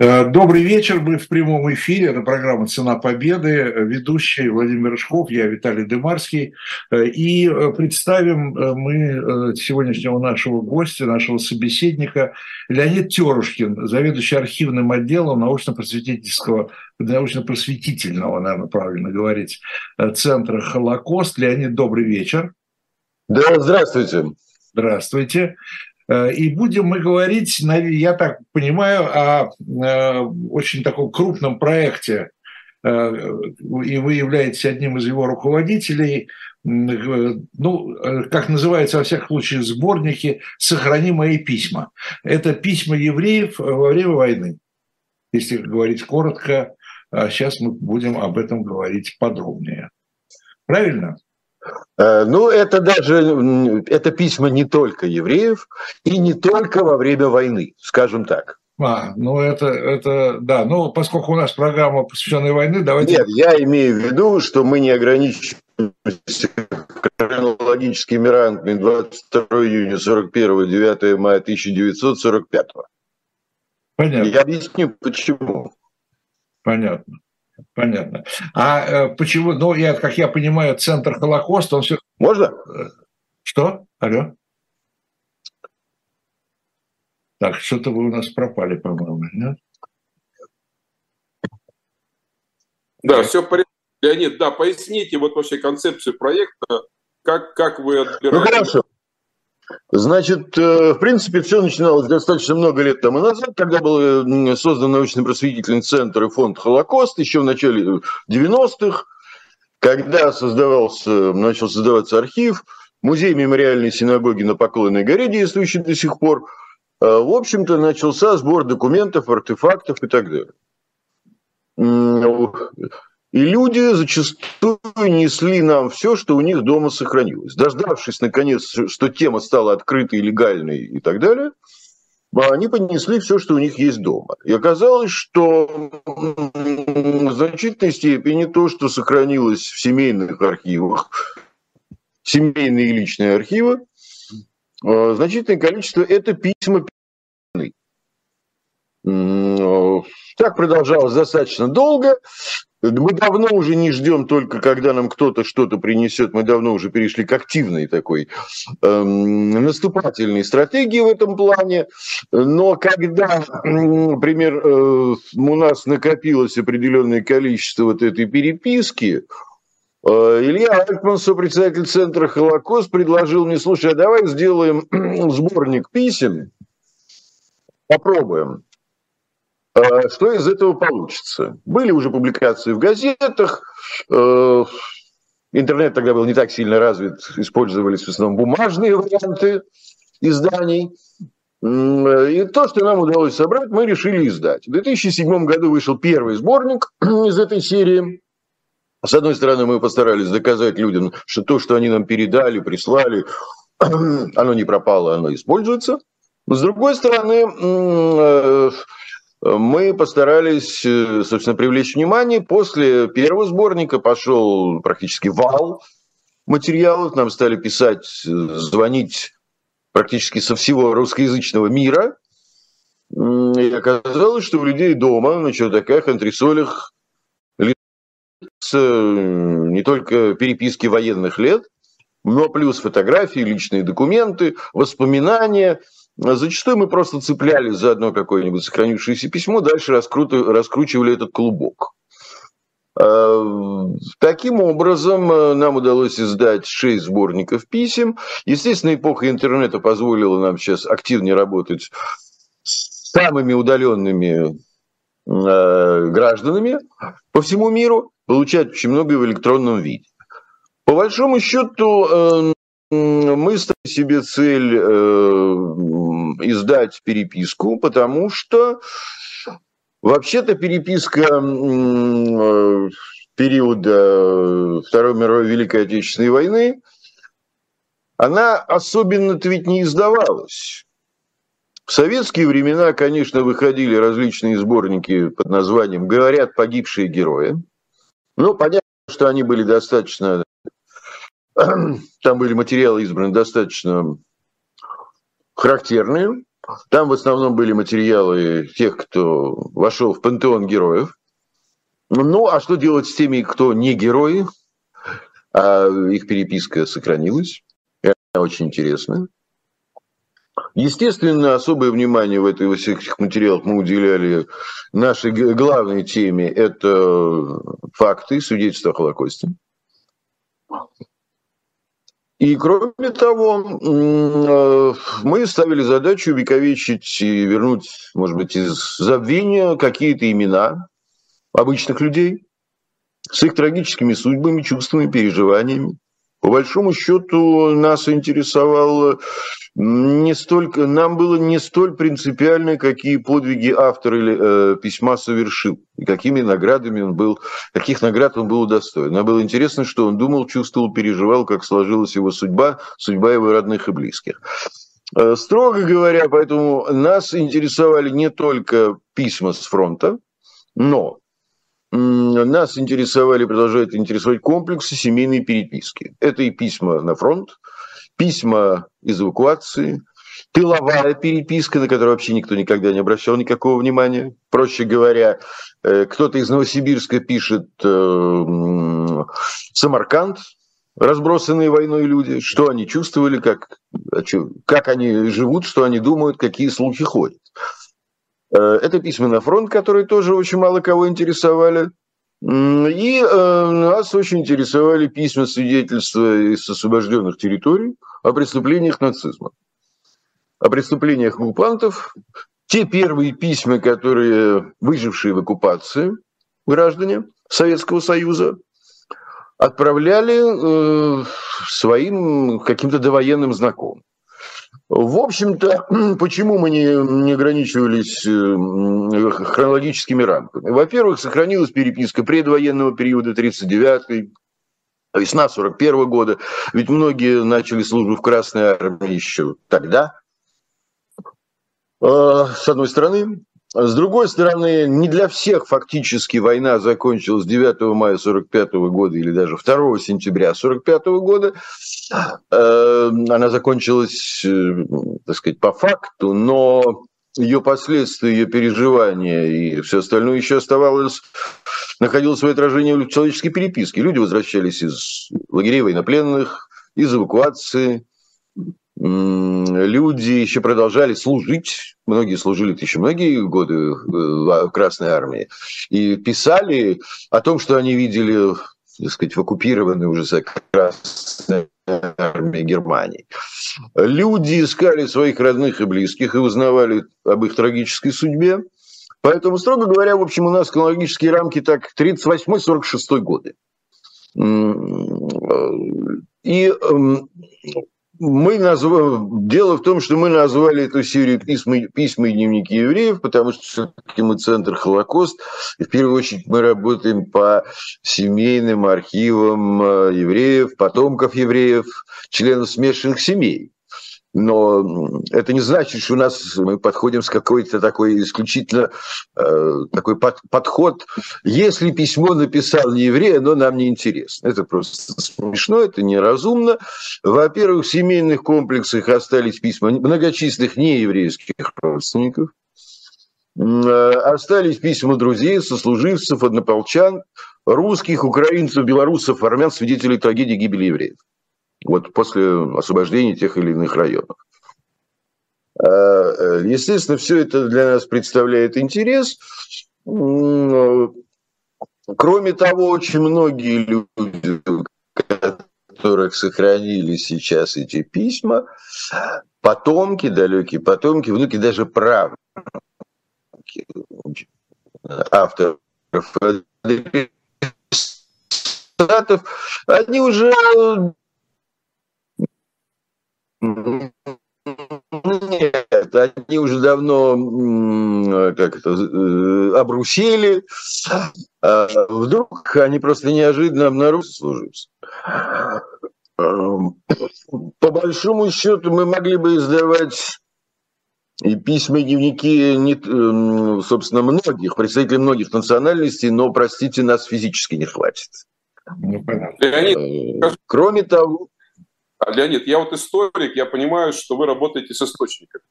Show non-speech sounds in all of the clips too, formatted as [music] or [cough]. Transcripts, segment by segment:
Э, добрый вечер, мы в прямом эфире, это программа «Цена победы», ведущий Владимир Рыжков, я Виталий Дымарский. Э, и э, представим мы сегодняшнего нашего гостя, нашего собеседника, Леонид Терушкин, заведующий архивным отделом научно-просветительского, научно-просветительного, наверное, правильно говорить, Центра «Холокост». Леонид, добрый вечер. Да, здравствуйте. Здравствуйте. Э, и будем мы говорить, я так понимаю, о э, очень таком крупном проекте, э, и вы являетесь одним из его руководителей, ну, как называется во всяком случае сборники «Сохрани мои письма». Это письма евреев во время войны, если говорить коротко. А сейчас мы будем об этом говорить подробнее. Правильно? Э, ну, это даже, это письма не только евреев и не только во время войны, скажем так. А, ну это, это, да, ну поскольку у нас программа посвященная войны, давайте... Нет, я имею в виду, что мы не ограничиваемся хронологическими рангами 22 июня 41 9 мая 1945. Понятно. Я объясню, почему. Понятно. Понятно. А э, почему, ну, я, как я понимаю, центр Холокоста, он все... Можно? Э, что? Алло? Так, что-то вы у нас пропали, по-моему, нет? Да, все в порядке. Леонид, да, поясните вот вообще концепцию проекта, как, как вы отбираете... Ну, хорошо. Значит, э, в принципе, все начиналось достаточно много лет тому назад, когда был создан научно-просветительный центр и фонд «Холокост» еще в начале 90-х, когда создавался, начал создаваться архив, музей мемориальной синагоги на Поклонной горе, действующий до сих пор, э, в общем-то, начался сбор документов, артефактов и так далее. И люди зачастую несли нам все, что у них дома сохранилось. Дождавшись, наконец, что тема стала открытой, легальной и так далее, они понесли все, что у них есть дома. И оказалось, что в значительной степени то, что сохранилось в семейных архивах, семейные и личные архивы, э, значительное количество – это письма так продолжалось достаточно долго. Мы давно уже не ждем только, когда нам кто-то что-то принесет. Мы давно уже перешли к активной такой эм, наступательной стратегии в этом плане. Но когда, например, э, у нас накопилось определенное количество вот этой переписки, э, Илья Альтман, сопредседатель Центра «Холокост», предложил мне, слушай, а давай сделаем сборник писем, попробуем. А что из этого получится? Были уже публикации в газетах, э, интернет тогда был не так сильно развит, использовались в основном бумажные варианты изданий. И то, что нам удалось собрать, мы решили издать. В 2007 году вышел первый сборник [clears throat] из этой серии. С одной стороны, мы постарались доказать людям, что то, что они нам передали, прислали, [clears throat] оно не пропало, оно используется. С другой стороны, э, мы постарались, э, собственно, привлечь внимание. После первого сборника пошел практически вал материалов. Нам стали писать, э, звонить практически со всего русскоязычного мира. И оказалось, что у людей дома на чердаках, антресолях не только переписки военных лет, но плюс фотографии, личные документы, воспоминания – Зачастую мы просто цепляли за одно какое-нибудь сохранившееся письмо, дальше раскру... раскручивали этот клубок. А, таким образом, э, нам удалось издать шесть сборников писем. Естественно, эпоха интернета позволила нам сейчас активнее работать с самыми удаленными э, гражданами по всему миру, получать очень много в электронном виде. По большому счету, э, мы ставим себе цель издать переписку, потому что вообще-то переписка э, периода Второй мировой Великой Отечественной войны, она особенно-то ведь не издавалась. В советские времена, конечно, выходили различные сборники под названием «Говорят погибшие герои». Ну, понятно, что они были достаточно [clears throat] там были материалы избраны достаточно характерные. Там в основном были материалы тех, кто вошел в пантеон героев. Ну, а что делать с теми, кто не герои? А их переписка сохранилась. Это очень интересно. Естественно, особое внимание в, этой, во всех этих материалах мы уделяли нашей главной теме – это факты, свидетельства о Холокосте. И кроме того, э, мы ставили задачу увековечить и вернуть, может быть, из забвения какие-то имена обычных людей с их трагическими судьбами, чувствами, переживаниями. По большому счету нас интересовало не столько, нам было не столь принципиально, какие подвиги автор или, э, письма совершил, и какими наградами он был, каких наград он был удостоен. Нам было интересно, что он думал, чувствовал, переживал, как сложилась его судьба, судьба его родных и близких. Э, строго говоря, поэтому нас интересовали не только письма с фронта, но нас интересовали, продолжают интересовать комплексы семейной переписки. Это и письма на фронт, письма из эвакуации, тыловая переписка, на которую вообще никто никогда не обращал никакого внимания. Проще говоря, э, кто-то из Новосибирска пишет э, Самарканд, разбросанные войной люди, что они чувствовали, как, как они живут, что они думают, какие слухи ходят. Э, это письма на фронт, которые тоже очень мало кого интересовали. И э, нас очень интересовали письма свидетельства из освобожденных территорий о преступлениях нацизма, о преступлениях оккупантов. Те первые письма, которые выжившие в оккупации граждане Советского Союза отправляли э, своим каким-то довоенным знакомым. В общем-то, [clears throat] почему мы не, не ограничивались э, хронологическими рамками? Во-первых, сохранилась переписка предвоенного периода 39-й, весна 41 -го года, ведь многие начали службу в Красной Армии еще тогда, э, с одной стороны. С другой стороны, не для всех фактически война закончилась 9 мая 45 года или даже 2 сентября 45 года. Э, она закончилась, э, так сказать, по факту, но ее последствия, ее переживания и все остальное еще оставалось, находило свое отражение в человеческой переписке. Люди возвращались из лагерей военнопленных, из эвакуации, люди еще продолжали служить, многие служили еще многие годы в Красной Армии, и писали о том, что они видели так сказать, в оккупированной уже Красной армии Германии. Люди искали своих родных и близких и узнавали об их трагической судьбе. Поэтому, строго говоря, в общем, у нас хронологические рамки так 38-46 годы. И мы назвали, дело в том, что мы назвали эту серию письма, письма и дневники евреев, потому что все-таки мы центр Холокост, и в первую очередь мы работаем по семейным архивам э, евреев, потомков евреев, членов смешанных семей. Но это не значит, что у нас мы подходим с какой-то такой исключительно э, такой под, подход. Если письмо написал не еврей, оно нам не интересно. Это просто смешно, это неразумно. Во-первых, в семейных комплексах остались письма многочисленных нееврейских родственников. Э, остались письма друзей, сослуживцев, однополчан, русских, украинцев, белорусов, армян, свидетелей трагедии гибели евреев вот после освобождения тех или иных районов. А, э, естественно, все это для нас представляет интерес. Кроме того, очень многие люди, которых сохранили сейчас эти письма, потомки, далекие потомки, внуки, даже правнуки авторов они уже нет, они уже давно как это, э, обрусели. А вдруг они просто неожиданно обнаружили служивцы. Эм, по большому счету мы могли бы издавать и письма, и дневники, не, эм, собственно, многих, представителей многих национальностей, но, простите, нас физически не хватит. Ну, Леонид, э, Кроме того, Леонид, я вот историк, я понимаю, что вы работаете с источниками.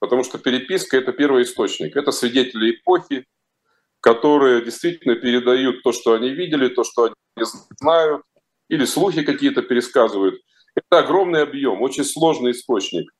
потому что переписка – это первый источник. Это свидетели эпохи, которые действительно передают то, что они видели, то, что они знают, или слухи какие-то пересказывают. Это огромный объем, очень сложный источник.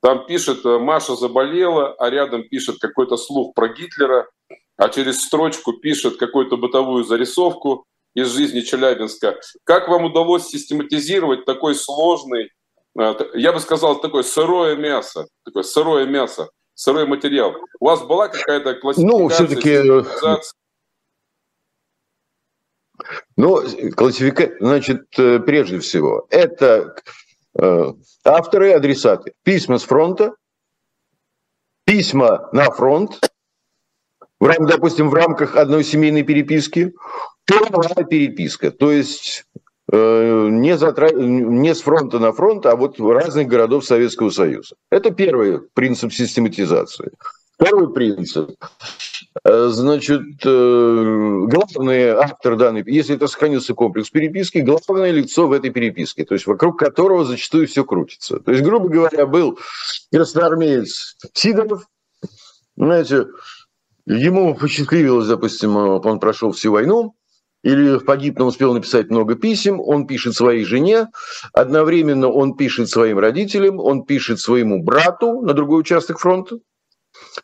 Там пишет э, «Маша заболела», а рядом пишет какой-то слух про Гитлера, а через строчку пишет какую-то бытовую зарисовку из жизни Челябинска. Как вам удалось систематизировать такой сложный, э, я бы сказал, такое сырое мясо, такое сырое мясо, сырой материал? У вас была какая-то классификация? Ну, все-таки ну, классификация, значит, э, прежде всего, это э, авторы, адресаты. Письма с фронта, письма на фронт, в допустим, в рамках одной семейной переписки, первая переписка, то есть э, не, затра... не с фронта на фронт, а вот разных городов Советского Союза. Это первый принцип систематизации. Второй принцип. Э, значит, э, главный автор данной, если это сохранился комплекс переписки, главное лицо в этой переписке, то есть вокруг которого зачастую все крутится. То есть, грубо говоря, был красноармеец Сидоров, знаете, ему посчастливилось, допустим, он прошел всю войну, или погиб, но успел написать много писем, он пишет своей жене, одновременно он пишет своим родителям, он пишет своему брату на другой участок фронта,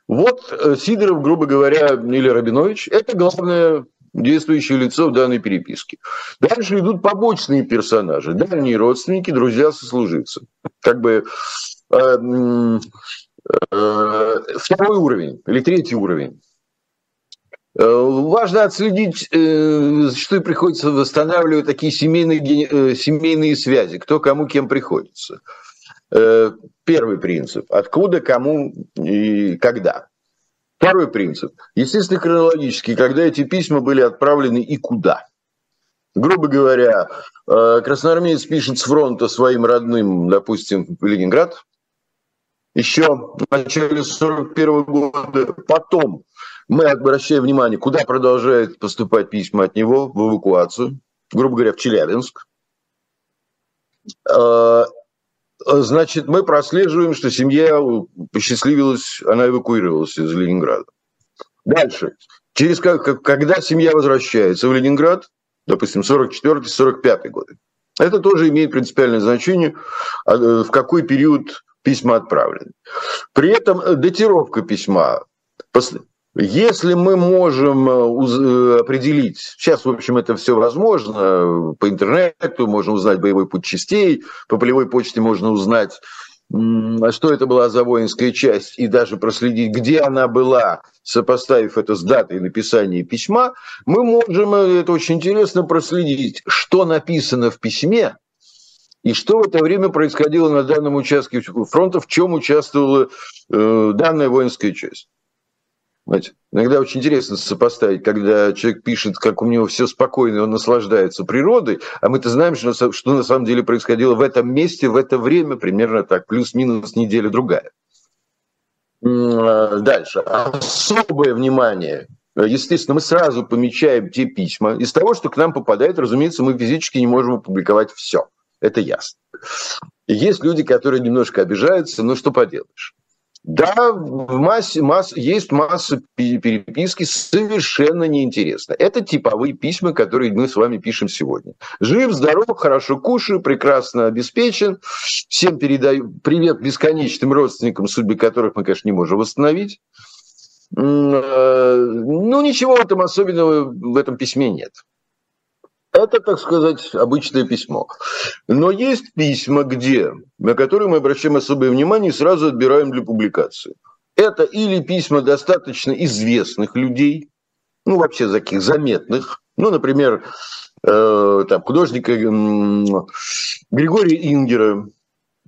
вот э, Сидоров, грубо говоря, или Рабинович, это главное действующее лицо в данной переписке. Дальше идут побочные персонажи, дальние родственники, друзья, сослуживцы. Как бы э, э, второй уровень или третий уровень. Э, важно отследить, э, зачастую приходится восстанавливать такие семейные, э, семейные связи, кто кому кем приходится. Первый принцип. Откуда, кому и когда. Второй принцип. Естественно, хронологически, когда эти письма были отправлены и куда. Грубо говоря, красноармеец пишет с фронта своим родным, допустим, в Ленинград, еще в начале 41 года. Потом мы обращаем внимание, куда продолжают поступать письма от него в эвакуацию, грубо говоря, в Челябинск. Э, Значит, мы прослеживаем, что семья посчастливилась, она эвакуировалась из Ленинграда. Дальше. Через как, когда семья возвращается в Ленинград, допустим, 44-45 годы, это тоже имеет принципиальное значение, а, в какой период письма отправлены. При этом датировка письма если мы можем э, э, определить, сейчас, в общем, это все возможно, по интернету можно узнать боевой путь частей, по полевой почте можно узнать, что это была за воинская часть, и даже проследить, где она была, сопоставив это с датой написания письма, мы можем, э, это очень интересно, проследить, что написано в письме, и что в это время происходило на данном участке фронта, в чем участвовала данная воинская часть. Знаете, иногда очень интересно сопоставить, когда человек пишет, как у него все спокойно, и он наслаждается природой, а мы-то знаем, что, что на самом деле происходило в этом месте, в это время, примерно так, плюс-минус неделя-другая. А, дальше. Особое внимание Естественно, мы сразу помечаем те письма. Из того, что к нам попадает, разумеется, мы физически не можем опубликовать все. Это ясно. Есть люди, которые немножко обижаются, но что поделаешь. Да, в массе, масс, есть масса переписки совершенно неинтересно. Это типовые письма, которые мы с вами пишем сегодня. Жив, здоров, хорошо кушаю, прекрасно обеспечен. Всем передаю привет бесконечным родственникам, судьбы которых мы, конечно, не можем восстановить. Э, ну, ничего этом особенного в этом письме нет. Это, так сказать, обычное письмо. Но есть письма, где, на которые мы обращаем особое внимание и сразу отбираем для публикации. Это или письма достаточно известных людей, ну, вообще таких заметных, ну, например, э, там, художника э, Григория Ингера,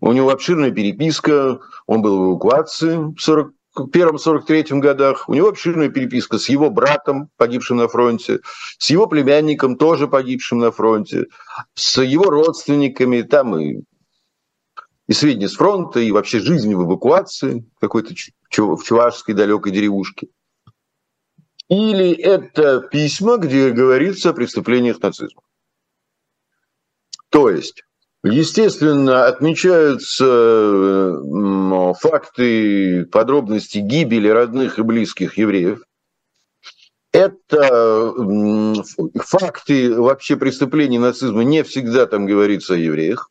у него обширная переписка, он был в эвакуации в 40 первом-43 годах. У него обширная переписка с его братом, погибшим на фронте, с его племянником, тоже погибшим на фронте, с его родственниками, там и, и сведения с фронта, и вообще жизнь в эвакуации какой-то в чувашской далекой деревушке. Или это письма, где говорится о преступлениях нацизма. То есть Естественно, отмечаются факты, подробности гибели родных и близких евреев. Это факты вообще преступлений нацизма не всегда там говорится о евреях.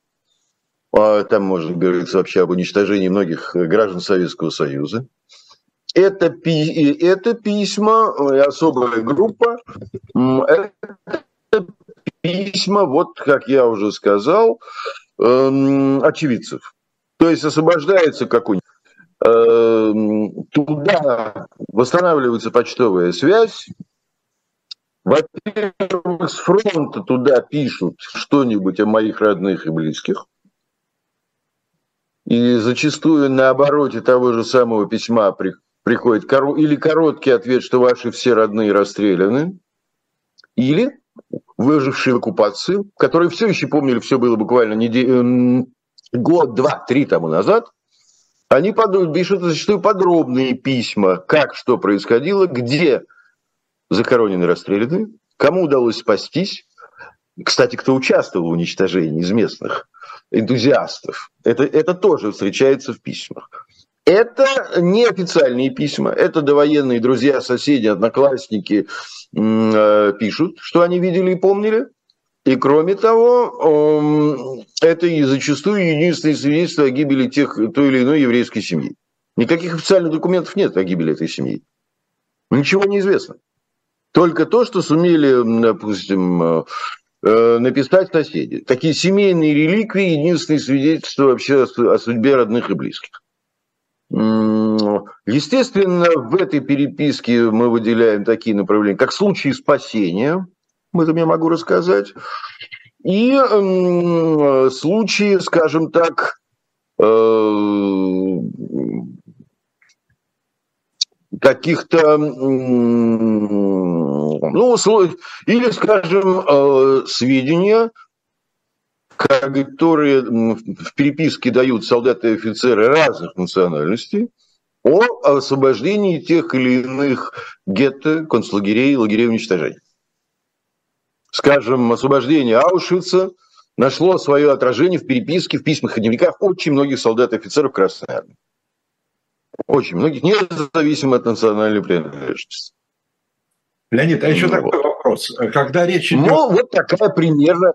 А там можно говорить вообще об уничтожении многих граждан Советского Союза. Это, это письма, э, особая группа, это письма, вот как я уже сказал, эм, очевидцев. То есть освобождается какой-нибудь эм, туда восстанавливается почтовая связь. Во-первых, с фронта туда пишут что-нибудь о моих родных и близких. И зачастую на обороте того же самого письма приходит или короткий ответ, что ваши все родные расстреляны, или выжившие в оккупации, которые все еще помнили, все было буквально неделю, год, два, три тому назад, они пишут зачастую подробные письма, как что происходило, где захоронены расстреляны, кому удалось спастись. Кстати, кто участвовал в уничтожении из местных энтузиастов. Это, это тоже встречается в письмах. Это неофициальные письма, это довоенные друзья, соседи, одноклассники э, пишут, что они видели и помнили. И кроме того, это и зачастую единственное свидетельство о гибели тех, той или иной еврейской семьи. Никаких официальных документов нет о гибели этой семьи. Ничего не известно. Только то, что сумели, допустим, э, э, написать соседи. Такие семейные реликвии – единственное свидетельство вообще о судьбе родных и близких. Естественно, в этой переписке мы выделяем такие направления, как случаи спасения, об этом я могу рассказать, и случаи, скажем так, э, каких-то, ну, или, скажем, э, сведения, которые в переписке дают солдаты и офицеры разных национальностей о освобождении тех или иных гетто, концлагерей, лагерей уничтожения. Скажем, освобождение Аушвица нашло свое отражение в переписке, в письмах и дневниках очень многих солдат и офицеров Красной Армии. Очень многих, независимо от национальной принадлежности. Леонид, а еще ну, такой вопрос. Когда речь идет... Ну, вот такая примерно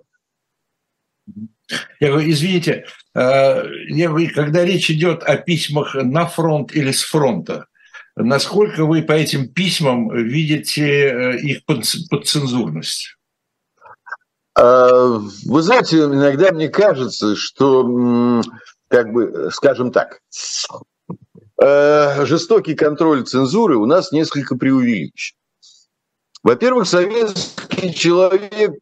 я говорю, извините, э, я говорю, когда речь идет о письмах на фронт или с фронта, насколько вы по этим письмам видите э, их подцензурность? А, вы знаете, иногда мне кажется, что, как бы, скажем так, э, жестокий контроль цензуры у нас несколько преувеличен. Во-первых, советский человек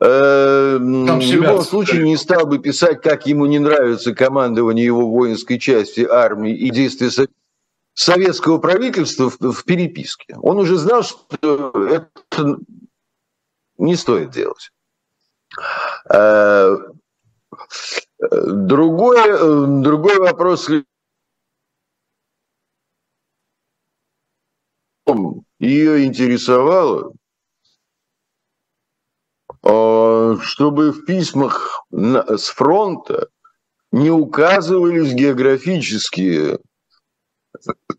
Э, в любом случае не стал бы писать, как ему не нравится командование его воинской части, армии и действия советского правительства в, в переписке. Он уже знал, что это не стоит делать. Э, другой, другой вопрос ее интересовало, чтобы в письмах с фронта не указывались географические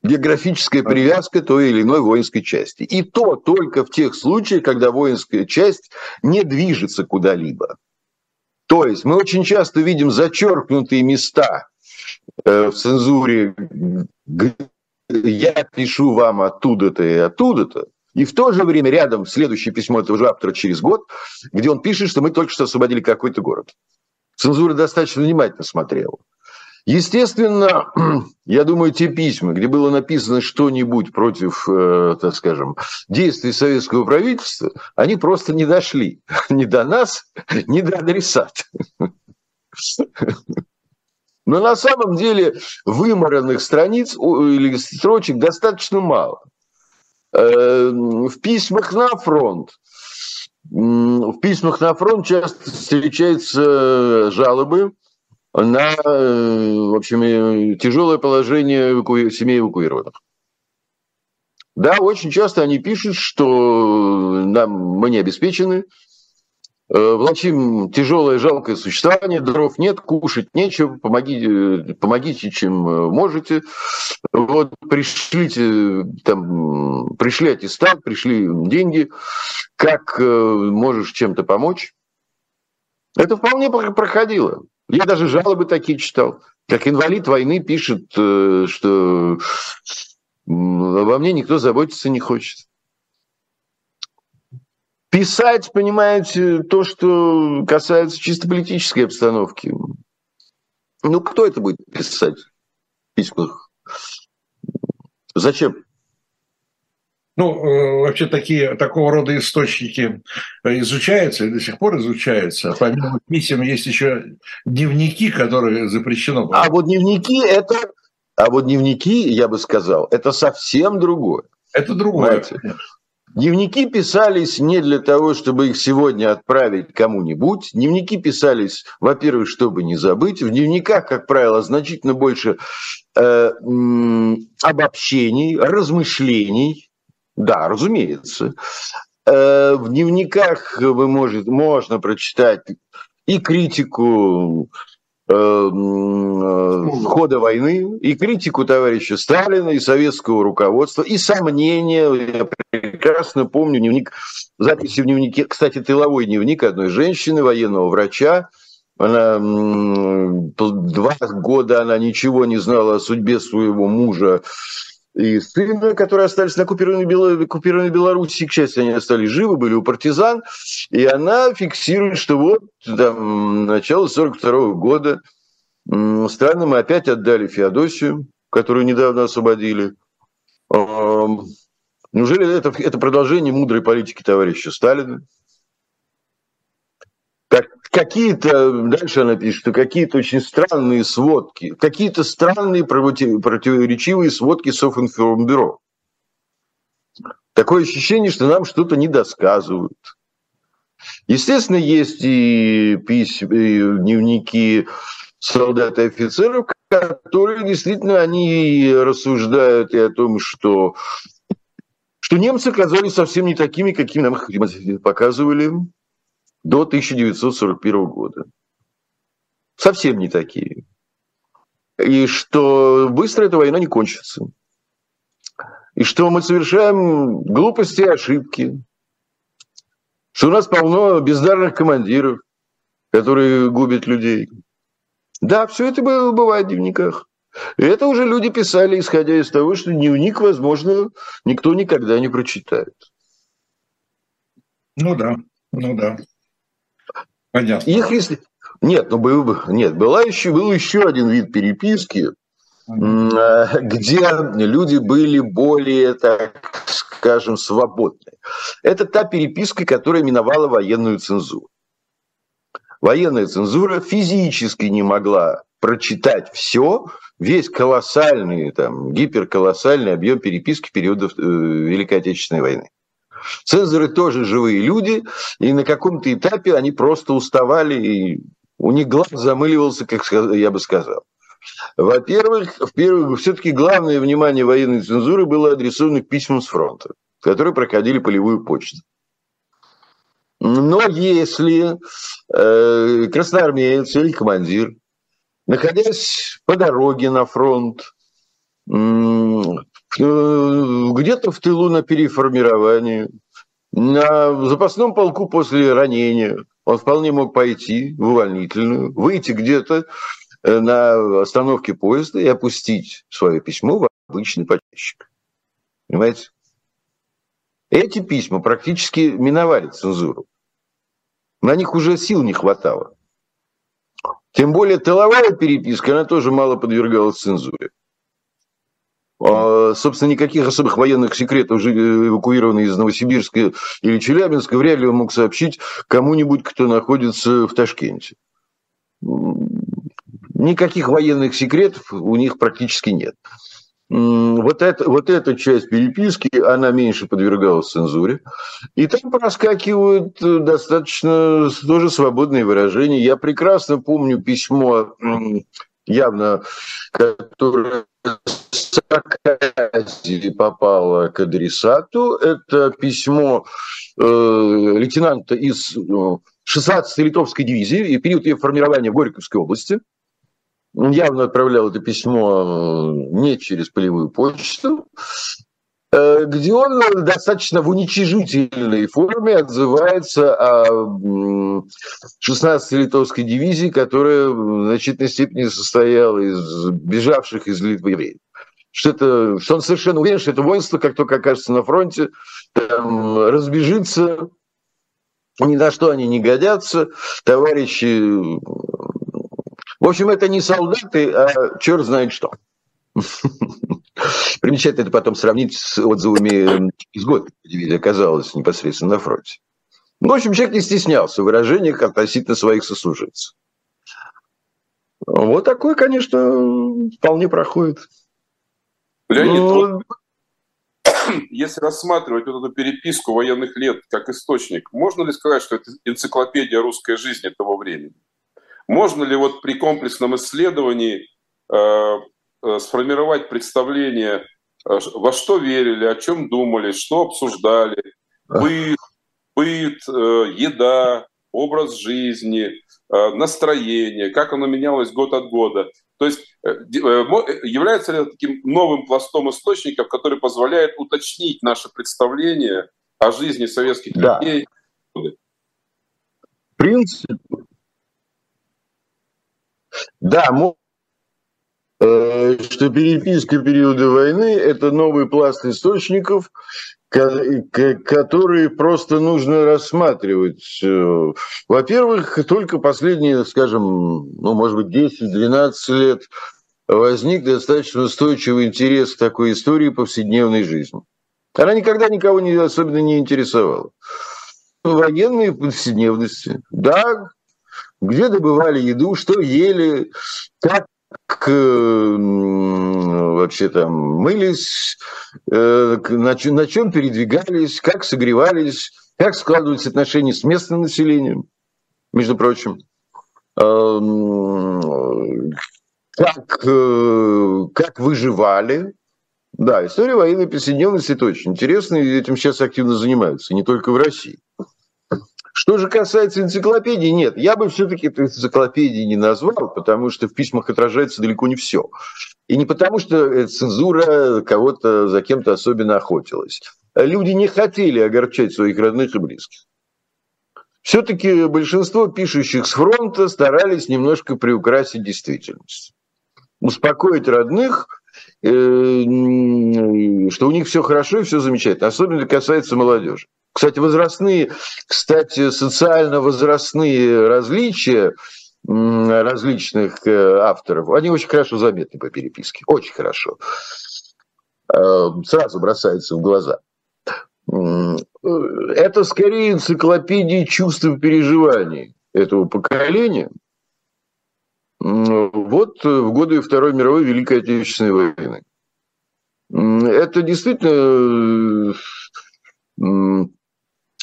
географическая привязка той или иной воинской части. И то только в тех случаях, когда воинская часть не движется куда-либо. То есть мы очень часто видим зачеркнутые места э, в цензуре «я пишу вам оттуда-то и оттуда-то», и в то же время рядом следующее письмо этого же автора через год, где он пишет, что мы только что освободили какой-то город. Цензура достаточно внимательно смотрела. Естественно, [clears throat] я думаю, те письма, где было написано что-нибудь против, э, так скажем, действий советского правительства, они просто не дошли [laughs] ни до нас, [laughs] ни до адресата. Но на самом деле вымаранных страниц или строчек достаточно мало. Эм, в письмах на фронт. В письмах на фронт часто встречаются жалобы на, э, в общем, э, тяжелое положение эваку... семей эвакуированных. Да, очень часто они пишут, что нам, мы не обеспечены, Э, влачим тяжелое, жалкое существование, дров нет, кушать нечего, помогите, помогите чем э, можете. Вот пришлите, там, пришли аттестат, пришли деньги, как э, можешь чем-то помочь. Это вполне проходило. Я даже жалобы такие читал. Как инвалид войны пишет, что обо мне никто заботиться не хочет. Писать, понимаете, то, что касается чисто политической обстановки. Ну, кто это будет писать в письмах? Зачем? Ну, э, вообще такие, такого рода источники изучаются и до сих пор изучаются. Помимо писем есть еще дневники, которые запрещено. А вот дневники это, а вот дневники, я бы сказал, это совсем другое. Это другое. Понимаете? Дневники писались не для того, чтобы их сегодня отправить кому-нибудь. Дневники писались, во-первых, чтобы не забыть. В дневниках, как правило, значительно больше э, обобщений, размышлений. Да, разумеется. Э, в дневниках вы может, можно прочитать и критику хода войны, и критику товарища Сталина, и советского руководства, и сомнения. Я прекрасно помню дневник, записи в дневнике, кстати, тыловой дневник одной женщины, военного врача, она два года она ничего не знала о судьбе своего мужа и сына, которые остались на оккупированной, Бело... Белоруссии, к счастью, они остались живы, были у партизан, и она фиксирует, что вот там, начало 42 года странно мы опять отдали Феодосию, которую недавно освободили. Неужели это, это продолжение мудрой политики товарища Сталина? Какие-то, дальше она пишет, что какие-то очень странные сводки, какие-то странные противоречивые сводки Софинформбюро. Такое ощущение, что нам что-то недосказывают. Естественно, есть и письма, и дневники солдат и офицеров, которые действительно они рассуждают и о том, что, что немцы оказались совсем не такими, какими нам их показывали до 1941 года. Совсем не такие. И что быстро эта война не кончится. И что мы совершаем глупости и ошибки. Что у нас полно бездарных командиров, которые губят людей. Да, все это было, бывает в дневниках. И это уже люди писали, исходя из того, что дневник, возможно, никто никогда не прочитает. Ну да, ну да. Понятно. Их если... Нет, ну был бы... Нет, была еще, был еще один вид переписки, mm-hmm. где люди были более, так скажем, свободны. Это та переписка, которая миновала военную цензуру. Военная цензура физически не могла прочитать все, весь колоссальный, там, гиперколоссальный объем переписки периодов э, Великой Отечественной войны. Цензоры тоже живые люди, и на каком-то этапе они просто уставали, и у них глаз замыливался, как я бы сказал. Во-первых, в все-таки главное внимание военной цензуры было адресовано к письмам с фронта, которые проходили полевую почту. Но если э, красноармеец или командир, находясь по дороге на фронт, где-то в тылу на переформировании, на запасном полку после ранения. Он вполне мог пойти в увольнительную, выйти где-то э, на остановке поезда и опустить свое письмо в обычный почтчик. Понимаете? Эти письма практически миновали цензуру. На них уже сил не хватало. Тем более тыловая переписка, она тоже мало подвергалась цензуре. А, собственно, никаких особых военных секретов, эвакуированный из Новосибирска или Челябинска, вряд ли он мог сообщить кому-нибудь, кто находится в Ташкенте. Никаких военных секретов у них практически нет. Вот, это, вот эта часть переписки, она меньше подвергалась цензуре. И там проскакивают достаточно тоже свободные выражения. Я прекрасно помню письмо, явно, которое Сакази попало к адресату. Это письмо э, лейтенанта из э, 16-й литовской дивизии и период ее формирования в Горьковской области. Он явно отправлял это письмо не через полевую почту, Э, где он достаточно в уничижительной форме отзывается о 16-й литовской дивизии, которая в значительной степени состояла из бежавших из Литвы евреев. Что, это, что он совершенно уверен, что это воинство, как только окажется на фронте, там, разбежится, ни на что они не годятся, товарищи. В общем, это не солдаты, а черт знает что. [laughs] Примечательно это потом сравнить с отзывами из года, оказалось непосредственно на фронте. Ну, в общем, человек не стеснялся в выражениях относительно своих сослуживцев. Вот такой, конечно, вполне проходит. Леонид, ну... вот, если рассматривать вот эту переписку военных лет как источник, можно ли сказать, что это энциклопедия русской жизни того времени? Можно ли вот при комплексном исследовании Э, сформировать представление, э, во что верили, о чем думали, что обсуждали, быт, быт э, еда, образ жизни, настроение, как оно менялось год от года. То есть является ли это таким новым пластом источников, который позволяет уточнить наше представление о жизни советских да. людей? В принципе, да, Э, что переписка периода войны – это новый пласт источников, которые просто нужно рассматривать. Э, во-первых, только последние, скажем, ну, может быть, 10-12 лет возник достаточно устойчивый интерес к такой истории повседневной жизни. Она никогда никого не, особенно не интересовала. Военные повседневности. Да, где добывали еду, что ели, как вообще там мылись, э, на, чем, на чем передвигались, как согревались, как складывались отношения с местным населением, между прочим, эм, как, э, как выживали. Да, история военной повседневности это очень интересно, и этим сейчас активно занимаются, не только в России. Что же касается энциклопедии, нет, я бы все-таки эту энциклопедии не назвал, потому что в письмах отражается далеко не все. И не потому, что цензура кого-то за кем-то особенно охотилась. Люди не хотели огорчать своих родных и близких. Все-таки большинство пишущих с фронта старались немножко приукрасить действительность. Успокоить родных, э, что у них все хорошо и все замечательно. Особенно касается молодежи. Кстати, возрастные, кстати, социально-возрастные различия различных э, авторов, они очень хорошо заметны по переписке, очень хорошо. Э, сразу бросается в глаза. Это скорее энциклопедия чувств и переживаний этого поколения. Вот в годы Второй мировой Великой Отечественной войны. Это действительно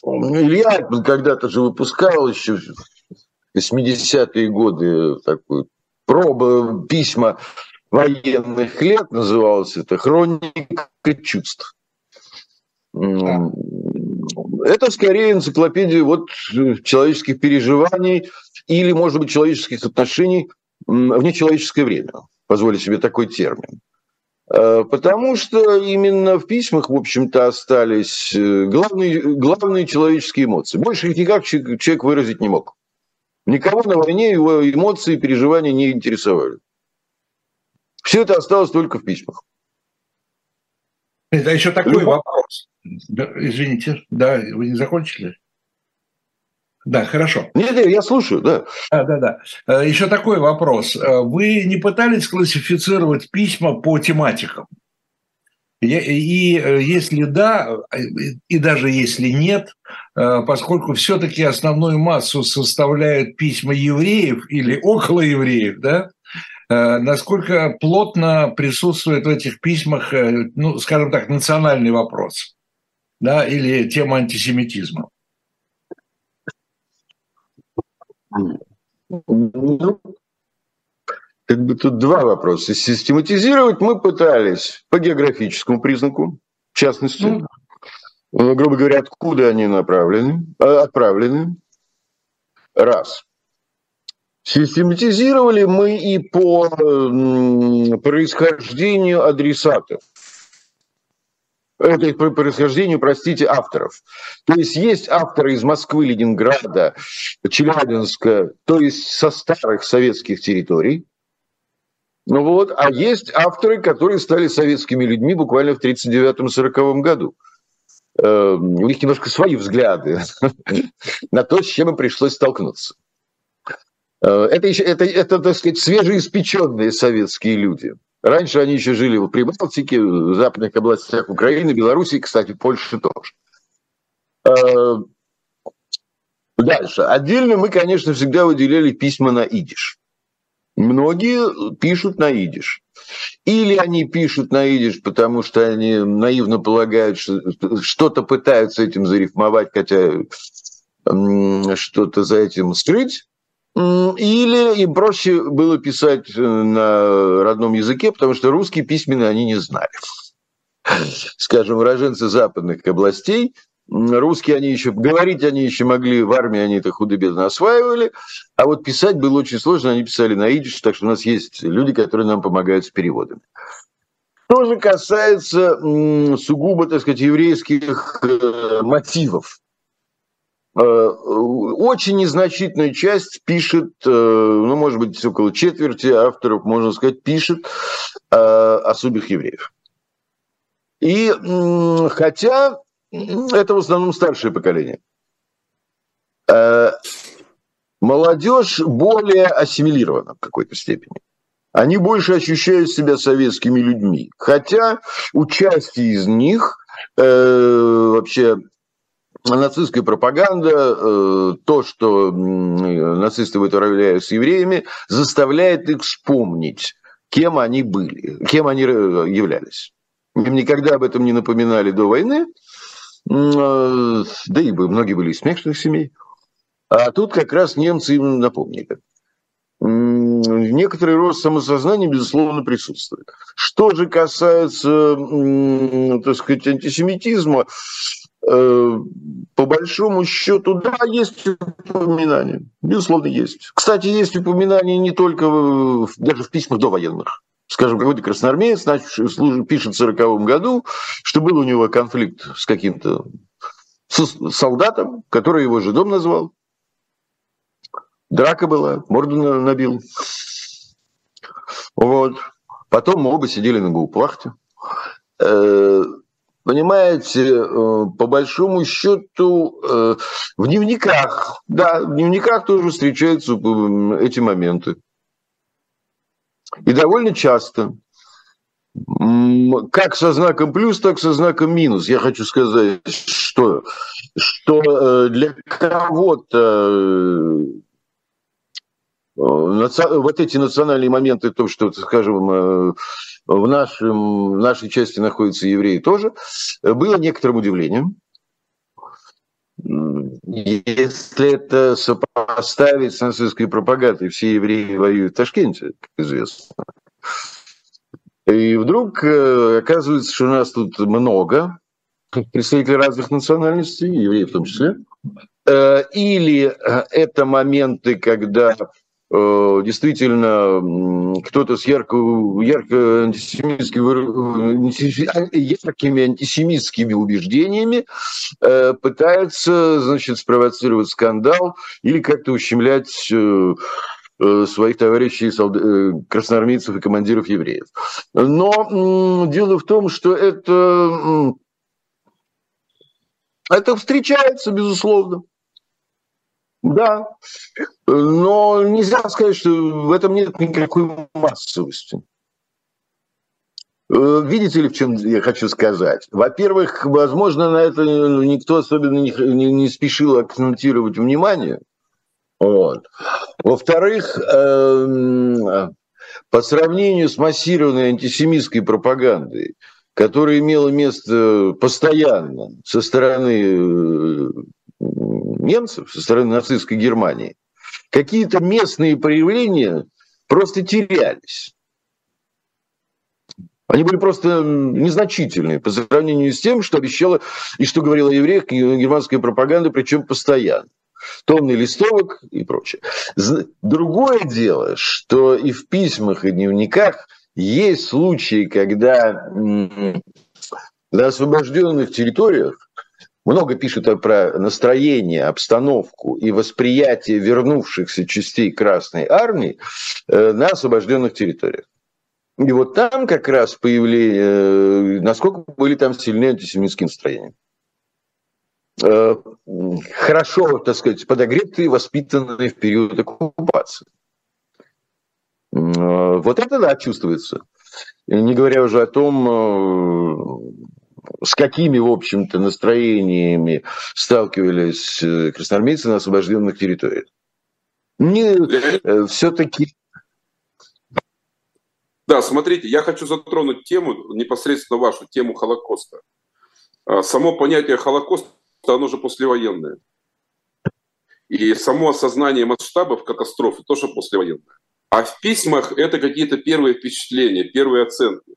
Илья когда-то же выпускал еще в 80-е годы такую пробу, письма военных лет, называлось это «Хроника чувств». Это скорее энциклопедия вот человеческих переживаний или, может быть, человеческих отношений в нечеловеческое время, позволю себе такой термин. Э, потому что именно в письмах, в общем-то, остались э, главные, главные человеческие эмоции. Больше их никак человек выразить не мог. Никого на войне его эмоции и переживания не интересовали. Все это осталось только в письмах. Это еще такой Любовь. вопрос. Извините, да, вы не закончили? Да, хорошо. Нет, нет, я слушаю, да. Да, да, да. Э, Еще такой вопрос. Э, вы не пытались классифицировать письма по тематикам? И, э, если да, и даже если нет, поскольку все-таки основную массу составляют письма евреев или около евреев, да, насколько плотно присутствует в этих письмах, ну, скажем так, национальный вопрос, да, или тема антисемитизма? Ну, как бы тут два вопроса. Систематизировать мы пытались по географическому признаку, в частности, ну, грубо говоря, откуда они направлены, а, отправлены. Раз. Систематизировали мы и по происхождению адресатов. Это по происхождению, простите, авторов. То есть есть авторы из Москвы, Ленинграда, Челябинска, то есть со старых советских территорий. Ну вот, а есть авторы, которые стали советскими людьми буквально в 1939-1940 году. Э, у них немножко свои взгляды [laughs] на то, с чем им пришлось столкнуться. Э, это, еще, это, это, так сказать, свежеиспеченные советские люди. Раньше они еще жили в Прибалтике, в западных областях Украины, Белоруссии, кстати, Польши тоже. Э, дальше. Отдельно мы, конечно, всегда выделяли письма на идиш. Многие пишут на идиш. Или они пишут на идиш, потому что они наивно полагают, что что-то пытаются этим зарифмовать, хотя что-то за этим скрыть. Или им проще было писать э, на родном языке, потому что русский письменный они не знали. Скажем, уроженцы западных областей, русские они еще, говорить они еще могли, в армии они это худо-бедно осваивали, а вот писать было очень сложно, они писали на идиш, так что у нас есть люди, которые нам помогают с переводами. Что же касается сугубо, так сказать, еврейских э, мотивов, очень незначительная часть пишет, э, ну, может быть, около четверти авторов, можно сказать, пишет о судьбах евреев. И хотя это в основном старшее поколение, э, молодежь более ассимилирована в какой-то степени. Они больше ощущают себя советскими людьми. Хотя участие из них вообще нацистская пропаганда, э, то, что нацисты вытравляют с евреями, заставляет их вспомнить, кем они были, кем они э, являлись. Им никогда об этом не напоминали до войны, э, да и многие были из смешных семей. А тут как раз немцы им напомнили. Некоторый рост самосознания, безусловно, присутствует. Что же касается, так сказать, антисемитизма, по большому счету, да, есть упоминания. Безусловно, есть. Кстати, есть упоминания не только в, даже в письмах до военных. Скажем, какой-то красноармеец пишет в 40 году, что был у него конфликт с каким-то солдатом, который его же дом назвал. Драка была, морду набил. Вот. Потом мы оба сидели на гауплахте. Э, понимаете, э, по большому счету э, в дневниках, да, в дневниках тоже встречаются эти моменты. И довольно часто. Как со знаком плюс, так со знаком минус. Я хочу сказать, что, что э, для кого-то вот эти национальные моменты, то, что, скажем, в, нашем, в нашей части находятся евреи тоже, было некоторым удивлением. Если это сопоставить с нацистской пропагандой, все евреи воюют в Ташкенте, как известно. И вдруг э, оказывается, что у нас тут много представителей разных национальностей, евреев в том числе. Э, или э, это моменты, когда Э, действительно кто-то с ярко, ярко антисемитскими, яркими антисемитскими убеждениями э, пытается значит, спровоцировать скандал или как-то ущемлять э, своих товарищей, красноармейцев и командиров евреев. Но дело в том, что это, это встречается, безусловно. Да, но нельзя сказать, что в этом нет никакой массовости. Э, видите ли, в чем я хочу сказать? Во-первых, возможно, на это никто особенно не, не, не спешил акцентировать внимание. Во-вторых, э, по сравнению с массированной антисемитской пропагандой, которая имела место постоянно со стороны э, немцев, со стороны нацистской Германии, какие-то местные проявления просто терялись. Они были просто незначительные по сравнению с тем, что обещала и что говорила о евреях германская пропаганда, причем постоянно. тонны листовок и прочее. Другое дело, что и в письмах, и дневниках есть случаи, когда на освобожденных территориях много пишут про настроение, обстановку и восприятие вернувшихся частей Красной Армии э, на освобожденных территориях. И вот там как раз появление, э, насколько были там сильны антисемитские настроения. Э, хорошо, так сказать, подогретые, воспитанные в период оккупации. Вот это, да, чувствуется. Не говоря уже о том, с какими, в общем-то, настроениями сталкивались э, красноармейцы на освобожденных территориях. Не, э, все-таки... Да, смотрите, я хочу затронуть тему, непосредственно вашу тему Холокоста. А, само понятие Холокоста, оно же послевоенное. И само осознание масштабов катастрофы тоже послевоенное. А в письмах это какие-то первые впечатления, первые оценки.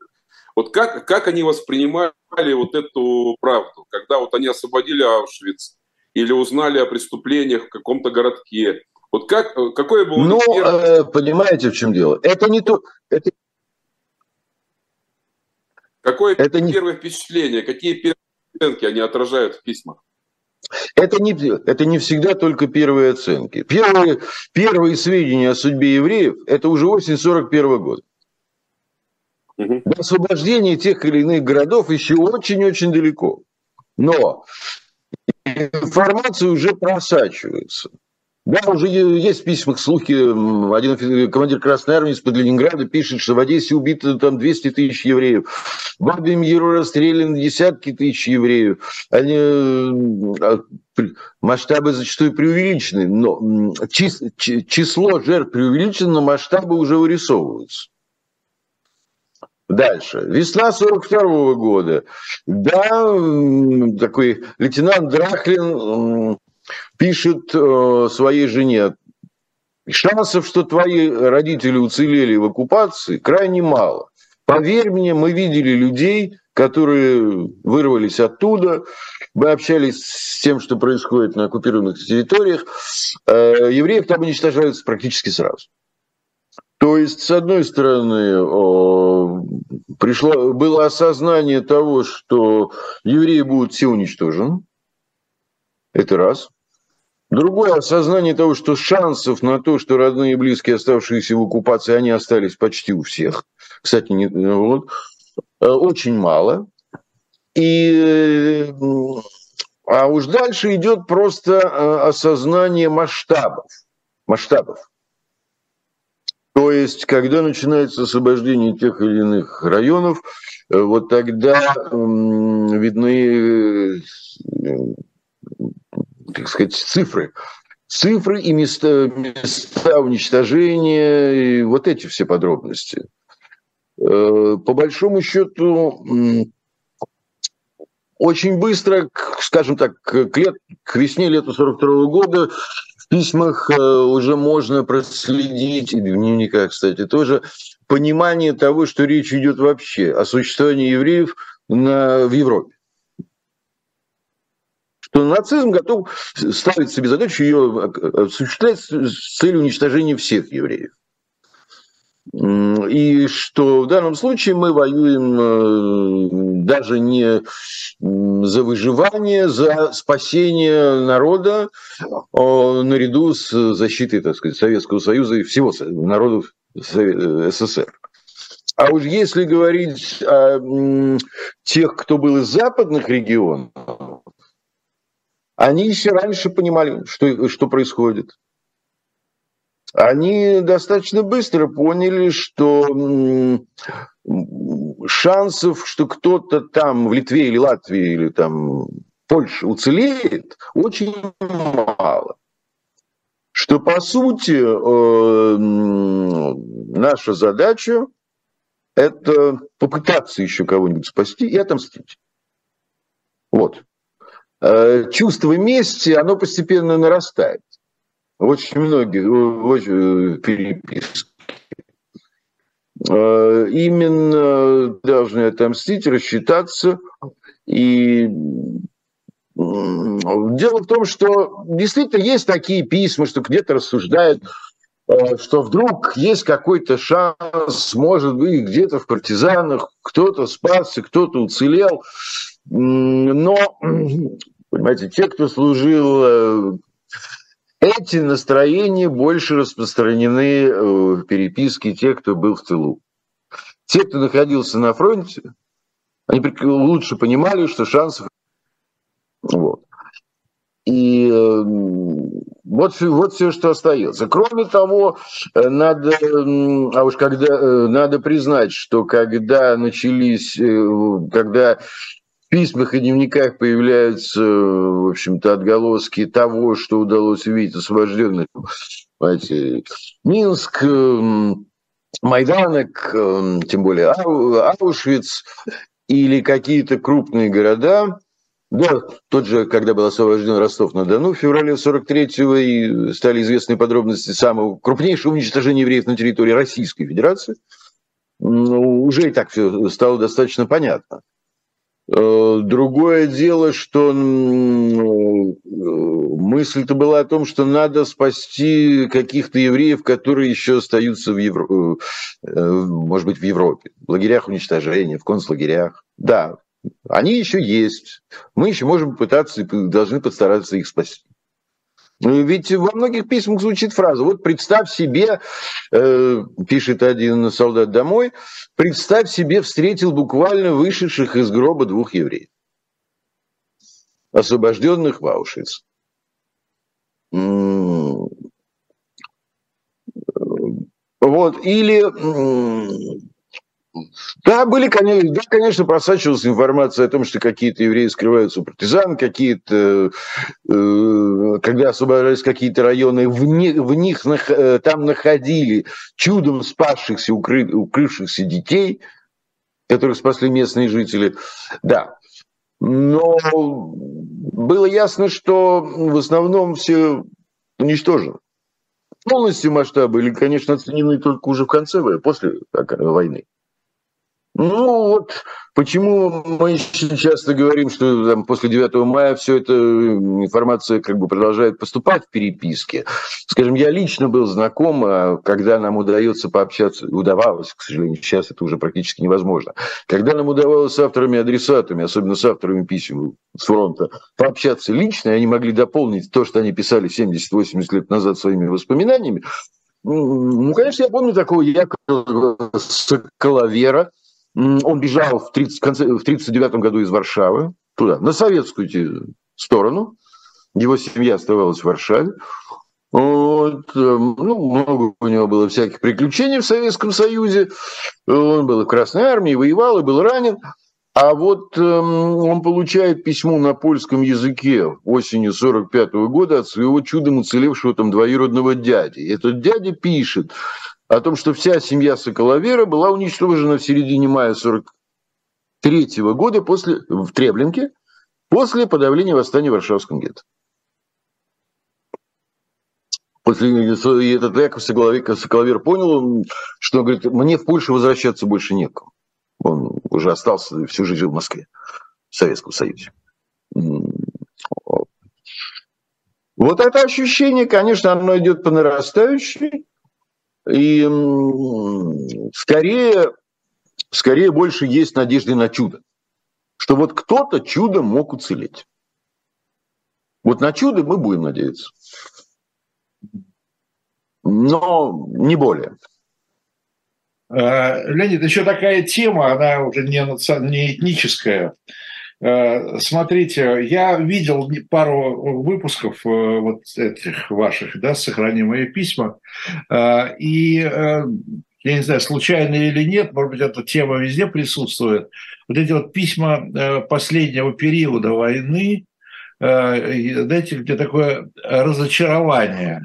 Вот как, как они воспринимали вот эту правду, когда вот они освободили Аушвиц или узнали о преступлениях в каком-то городке? Вот как, какое было... Ну, первое... Э, понимаете, в чем дело? Это не то... Это... Какое это первое не... впечатление? Какие первые оценки они отражают в письмах? Это не, это не всегда только первые оценки. Первые, первые сведения о судьбе евреев – это уже осень 41 года. Угу. До освобождения тех или иных городов еще очень-очень далеко. Но информация уже просачивается. Да, уже есть в письмах слухи. Один командир Красной Армии из-под Ленинграда пишет, что в Одессе убито там 200 тысяч евреев. В Бабьем расстреляны десятки тысяч евреев. Они, а, масштабы зачастую преувеличены, но число жертв преувеличено, но масштабы уже вырисовываются. Дальше. Весна 42 -го года. Да, такой лейтенант Драхлин пишет э, своей жене, шансов, что твои родители уцелели в оккупации, крайне мало. Поверь мне, мы видели людей, которые вырвались оттуда, мы общались с тем, что происходит на оккупированных территориях. Э, евреев там уничтожаются практически сразу. То есть, с одной стороны, пришло, было осознание того, что евреи будут все уничтожены. Это раз. Другое осознание того, что шансов на то, что родные и близкие, оставшиеся в оккупации, они остались почти у всех. Кстати, не, вот, э, очень мало. И, а уж дальше идет просто э, осознание масштабов. Масштабов. То есть, когда начинается освобождение тех или иных районов, э, вот тогда видны, э, так сказать, цифры. Цифры и места, места уничтожения, и вот эти все подробности. Э, по большому счету, очень быстро, скажем так, к, лет, к весне лета 42 года письмах э, уже можно проследить, и в дневниках, кстати, тоже, понимание того, что речь идет вообще о существовании евреев на, в Европе. Что нацизм готов ставить себе задачу ее осуществлять с целью уничтожения всех евреев. И что в данном случае мы воюем э, даже не за выживание, за спасение народа наряду с защитой, так сказать, Советского Союза и всего народов СССР. А уж если говорить о тех, кто был из западных регионов, они еще раньше понимали, что, что происходит они достаточно быстро поняли, что шансов, что кто-то там в Литве или Латвии или там Польше уцелеет, очень мало. Что по сути э, наша задача это попытаться еще кого-нибудь спасти и отомстить. Вот. Э, чувство мести, оно постепенно нарастает. Очень многие очень, э, переписки. Э, именно должны отомстить, рассчитаться и Дело в том, что действительно есть такие письма, что где-то рассуждают, э, что вдруг есть какой-то шанс, может быть, где-то в партизанах кто-то спасся, кто-то уцелел. Но, [clears throat] понимаете, те, кто служил, эти настроения больше распространены э, в переписке тех, кто был в тылу. Те, кто находился на фронте, они лучше понимали, что шансов вот. И э, вот, вот все, что остается. Кроме того, э, надо, а уж когда, э, надо признать, что когда начались, когда в письмах и дневниках появляются, в общем-то, отголоски того, что удалось увидеть освобожденных, Минск, Майданок, тем более Аушвиц или какие-то крупные города, да, тот же, когда был освобожден Ростов-на-Дону в феврале 43-го, и стали известны подробности самого крупнейшего уничтожения евреев на территории Российской Федерации, уже и так все стало достаточно понятно. Э, другое дело, что мысль-то была о том, что надо спасти каких-то евреев, которые еще остаются в Евро... Э, может быть, в Европе, в лагерях уничтожения, в концлагерях. Да, они еще есть. Мы еще можем пытаться и должны постараться их спасти. Ну, ведь во многих письмах звучит фраза, вот представь себе, э, пишет один солдат домой, представь себе, встретил буквально вышедших из гроба двух евреев, освобожденных в Аушвиц. Вот, или да, были, конечно, да, конечно, просачивалась информация о том, что какие-то евреи скрываются у партизан, какие-то, э, когда освобождались какие-то районы, в, не, в них э, там находили чудом спасшихся, укры, укрывшихся детей, которых спасли местные жители. Да, но было ясно, что в основном все уничтожено. Полностью масштабы, или, конечно, оценены только уже в конце, после войны. Ну вот почему мы часто говорим, что там, после 9 мая все это информация как бы продолжает поступать в переписке. Скажем, я лично был знаком, а когда нам удается пообщаться, удавалось, к сожалению, сейчас это уже практически невозможно, когда нам удавалось с авторами-адресатами, особенно с авторами писем с фронта, пообщаться лично, и они могли дополнить то, что они писали 70-80 лет назад своими воспоминаниями, ну, конечно, я помню такого Якова Соколовера, он бежал в 1939 году из Варшавы туда, на советскую сторону. Его семья оставалась в Варшаве. Вот, эм, ну, много у него было всяких приключений в Советском Союзе. Он был в Красной Армии, воевал и был ранен. А вот эм, он получает письмо на польском языке осенью 45 года от своего чудом уцелевшего там двоюродного дяди. Этот дядя пишет, о том, что вся семья Соколовера была уничтожена в середине мая 43 года после, в Треблинке после подавления восстания в Варшавском гетто. После этот Яков Соколовер понял, что говорит, мне в Польшу возвращаться больше некому. Он уже остался, всю жизнь жил в Москве, в Советском Союзе. Вот это ощущение, конечно, оно идет по нарастающей. И скорее, скорее больше есть надежды на чудо. Что вот кто-то чудом мог уцелеть. Вот на чудо мы будем надеяться. Но не более. Э, Леонид, еще такая тема, она уже не, не этническая. Э, смотрите, я видел пару выпусков э, вот этих ваших, да, «Сохрани мои письма», э, и я не знаю, случайно или нет, может быть, эта тема везде присутствует. Вот эти вот письма последнего периода войны, знаете, где такое разочарование,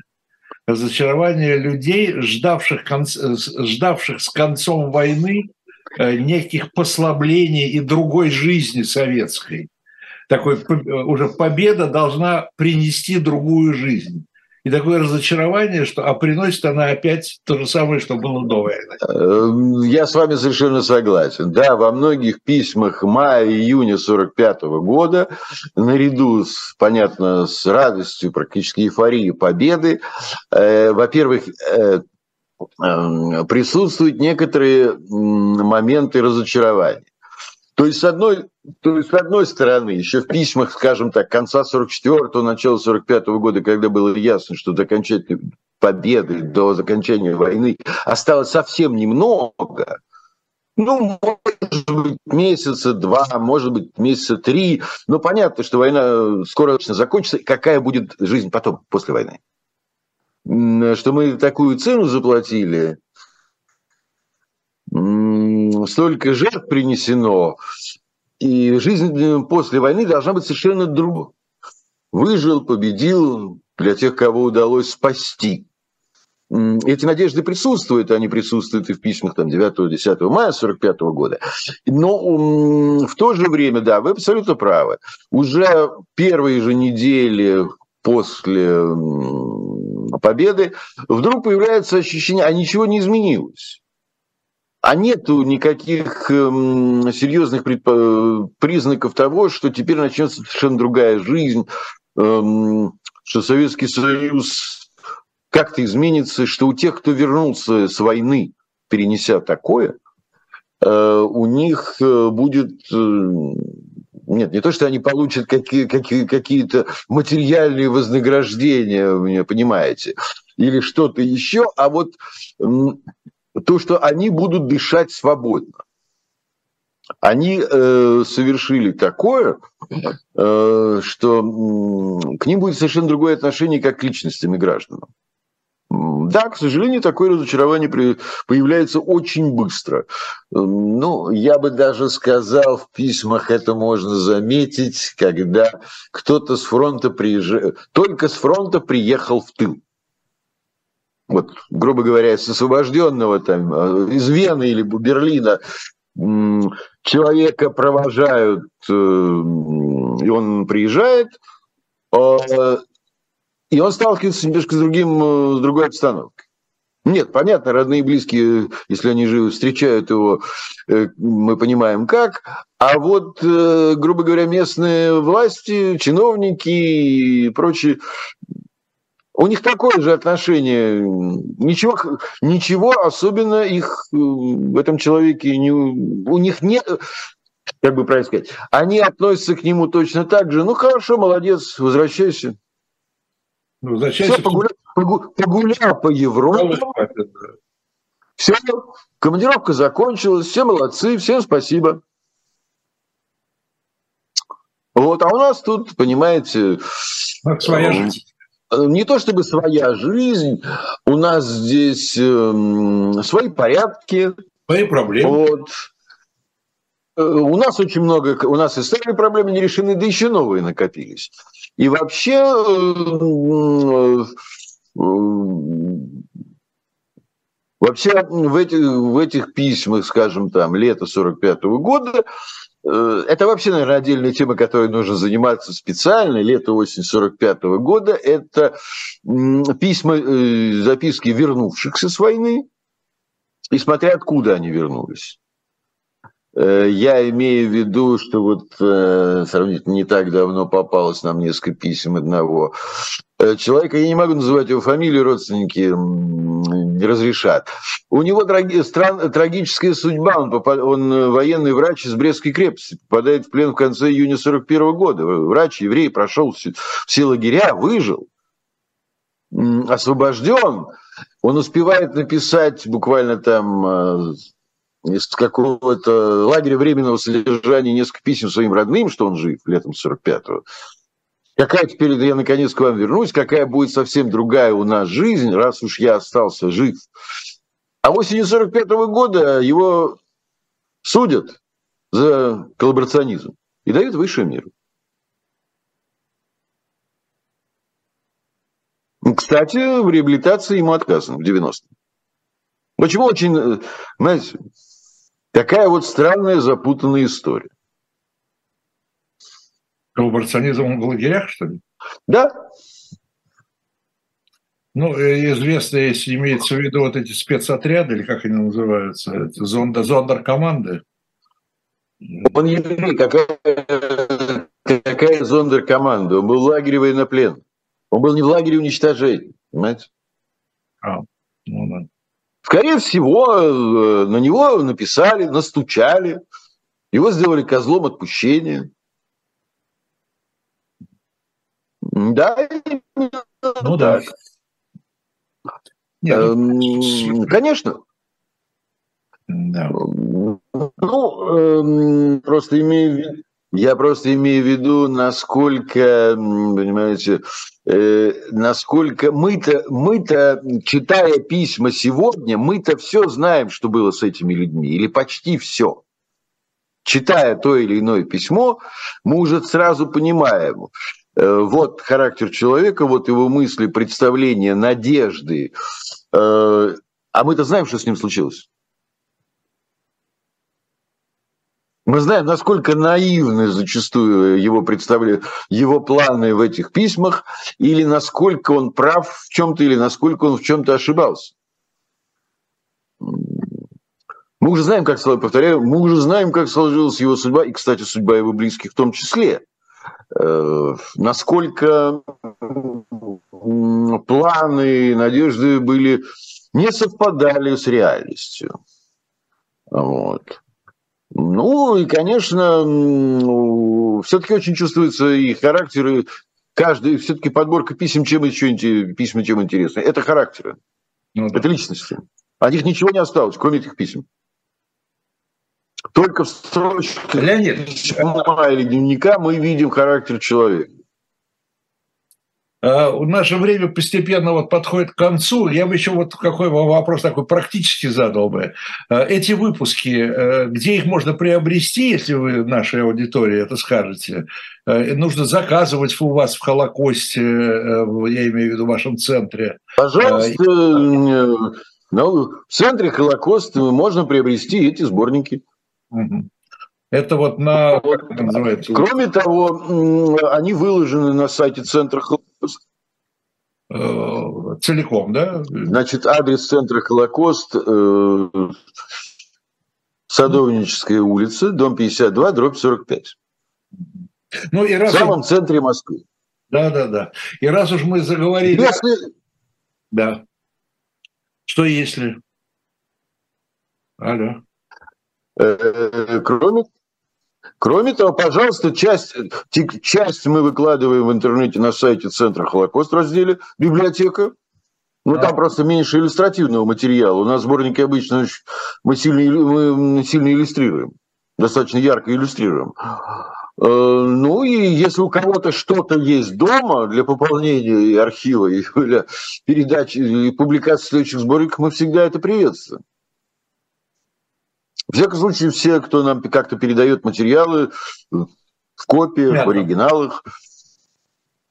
разочарование людей, ждавших, ждавших с концом войны неких послаблений и другой жизни советской. Такой уже победа должна принести другую жизнь. и такое разочарование, что а приносит она опять то же самое, что было до войны. Эм, я с вами совершенно согласен. Да, во многих письмах мая-июня 45 года, наряду с, понятно, с радостью, практически эйфорией победы, э, во-первых, э, э, присутствуют некоторые моменты разочарования. То есть, с одной, то есть, с одной стороны, еще в письмах, скажем так, конца 44-го, начала 45-го года, когда было ясно, что до окончательной победы, до окончания войны осталось совсем немного, ну, может быть, месяца два, может быть, месяца три. Но понятно, что война скоро закончится. Какая будет жизнь потом, после войны? Что мы такую цену заплатили, столько жертв принесено, и жизнь после войны должна быть совершенно другой. Выжил, победил для тех, кого удалось спасти. Эти надежды присутствуют, они присутствуют и в письмах там, 9-10 мая 45 года. Но в то же время, да, вы абсолютно правы. Уже первые же недели после победы вдруг появляется ощущение, а ничего не изменилось. А нету никаких эм, серьезных признаков того, что теперь начнется совершенно другая жизнь, эм, что Советский Союз как-то изменится, что у тех, кто вернулся с войны, перенеся такое, э, у них э, будет э, нет, не то, что они получат какие, какие, какие-то материальные вознаграждения, понимаете, или что-то еще, а вот то, что они будут дышать свободно. Они э, совершили такое, э, что э, к ним будет совершенно другое отношение, как к личностям и гражданам. Да, к сожалению, такое разочарование появляется очень быстро. Ну, я бы даже сказал, в письмах это можно заметить, когда кто-то с фронта приезжает, только с фронта приехал в тыл вот, грубо говоря, с освобожденного там, э, из Вены или Берлина человека провожают, э, и он приезжает, э, и он сталкивается немножко с, другим, с другой обстановкой. Нет, понятно, родные и близкие, если они живы, встречают его, мы понимаем как. А вот, грубо говоря, местные власти, чиновники и прочие у них такое же отношение. Ничего, ничего особенно их э, в этом человеке не, у них нет, как бы правильно сказать, они относятся к нему точно так же. Ну хорошо, молодец, возвращайся. Ну, возвращайся. Все, погулял, погулял по Европе. Все, командировка закончилась, все молодцы, всем спасибо. Вот, а у нас тут, понимаете... Своя э, жизнь. Не то чтобы своя жизнь, у нас здесь э, свои порядки. Свои проблемы. Вот. Э, у нас очень много, у нас и старые проблемы не решены, да еще новые накопились. И вообще э, Вообще в этих, в этих письмах, скажем, там, лета 45 -го года, Э, это вообще, наверное, отдельная тема, которой нужно заниматься специально. Лето-осень 45 -го года – это письма, э, записки вернувшихся с войны, и смотря откуда они вернулись. Э, я имею в виду, что вот сравнительно не так давно попалось нам несколько писем одного человека, я не могу называть его фамилию, родственники не разрешат. У него трагическая судьба. Он, попад, он э, военный врач из Брестской крепости, попадает в плен в конце июня 41 года. Врач, еврей, прошел все, все лагеря, выжил, освобожден. Он успевает написать буквально там э, из какого-то лагеря временного содержания несколько писем своим родным, что он жив летом 45-го. Какая теперь, я наконец к вам вернусь, какая будет совсем другая у нас жизнь, раз уж я остался жив. А осенью 45 -го года его судят за коллаборационизм и дают высшую меру. Кстати, в реабилитации ему отказано в 90-м. Почему очень, знаете, такая вот странная запутанная история. Коллаборационизм в лагерях, что ли? Да. Ну, известно, если имеется в виду вот эти спецотряды, или как они называются, зонд, зондеркоманды. Он еврей, какая, какая зондеркоманда? Он был в лагере военноплен. Он был не в лагере уничтожения, понимаете? А, ну да. Скорее всего, э, на него написали, настучали, его сделали козлом отпущения. Да, ну так. Да. Нет, ну... Конечно. Да. Ну, э, просто имею в виду, я просто имею в виду, насколько, понимаете, э, насколько мы-то, мы-то, читая письма сегодня, мы-то все знаем, что было с этими людьми, или почти все. Читая то или иное письмо, мы уже сразу понимаем, э, вот характер человека, вот его мысли, представления, надежды. Э, а мы-то знаем, что с ним случилось. Мы знаем, насколько наивны зачастую его представляют, его планы в этих письмах, или насколько он прав в чем-то, или насколько он в чем-то ошибался. Мы уже знаем, как, повторяю, мы уже знаем, как сложилась его судьба, и, кстати, судьба его близких в том числе. Э, насколько планы, надежды были не совпадали с реальностью. Вот. Ну и, конечно, все-таки очень чувствуется и характер, и каждый, все-таки подборка писем, чем еще письма, чем интересно. Это характеры, ну, да. это личности. О них ничего не осталось, кроме этих писем. Только в строчках Леонид. или дневника мы видим характер человека. А, наше время постепенно вот подходит к концу. Я бы еще вот какой вопрос такой практически задал бы. А, эти выпуски, э, где их можно приобрести, если вы нашей аудитории это скажете? Э, нужно заказывать у вас в Холокосте, э, я имею в виду в вашем центре. Пожалуйста, ну, в центре Холокоста можно приобрести эти сборники. Угу. Это вот на... Как это называется? Кроме того, они выложены на сайте Центра Холокост. Э, целиком, да? Значит, адрес Центра Холокост, э, Садовническая улица, дом 52, дробь 45. Ну, и раз... В самом центре Москвы. Да, да, да. И раз уж мы заговорили... Если... Да. Что если? Алло. Э, кроме Кроме того, пожалуйста, часть, часть мы выкладываем в интернете на сайте Центра Холокост разделе «Библиотека». Ну, там просто меньше иллюстративного материала. У нас сборники обычно мы сильно, мы сильно иллюстрируем, достаточно ярко иллюстрируем. Э, ну и если у кого-то что-то есть дома для пополнения архива, или передачи, или публикации следующих сборников, мы всегда это приветствуем. В всяком случае, все, кто нам как-то передает материалы в копиях, Понятно. в оригиналах,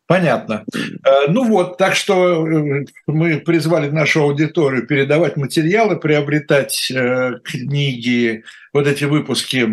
Понятно. Э, ну вот, так что э, мы призвали нашу аудиторию передавать материалы, приобретать э, книги, вот эти выпуски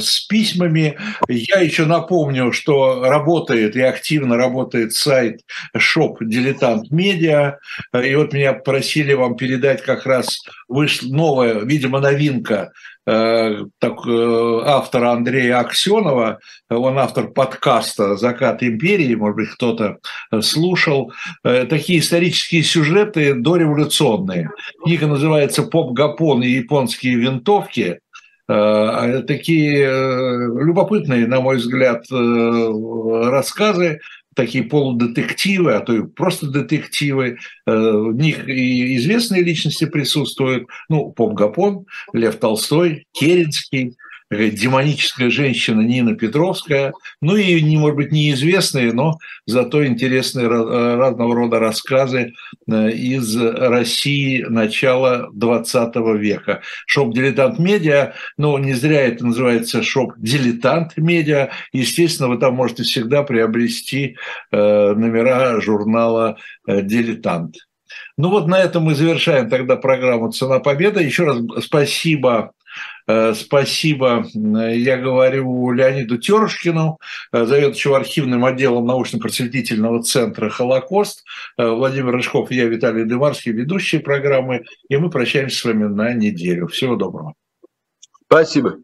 с письмами. Я еще напомню, что работает и активно работает сайт Shop Дилетант Медиа. И вот меня просили вам передать как раз вышла новая, видимо, новинка так, э, автора Андрея Аксенова, он автор подкаста «Закат империи», может быть, кто-то слушал, э, такие исторические сюжеты дореволюционные. Книга называется «Поп-гапон и японские винтовки», такие любопытные, на мой взгляд, рассказы такие полудетективы, а то и просто детективы. Э, в них и известные личности присутствуют. Ну, Поп Гапон, Лев Толстой, Керенский, демоническая женщина Нина Петровская, ну и, не, может быть, неизвестные, но зато интересные разного рода рассказы э, из России начала 20 века. Shop «Дилетант Медиа», ну, не зря это называется shop «Дилетант Медиа», естественно, вы там можете всегда приобрести э, номера журнала э, «Дилетант». Ну вот на этом мы завершаем тогда программу «Цена победы». Еще раз спасибо Спасибо, я говорю Леониду Терушкину, заведующему архивным отделом научно-просветительного центра «Холокост». Владимир Рыжков и я, Виталий Дымарский, ведущие программы. И мы прощаемся с вами на неделю. Всего доброго. Спасибо.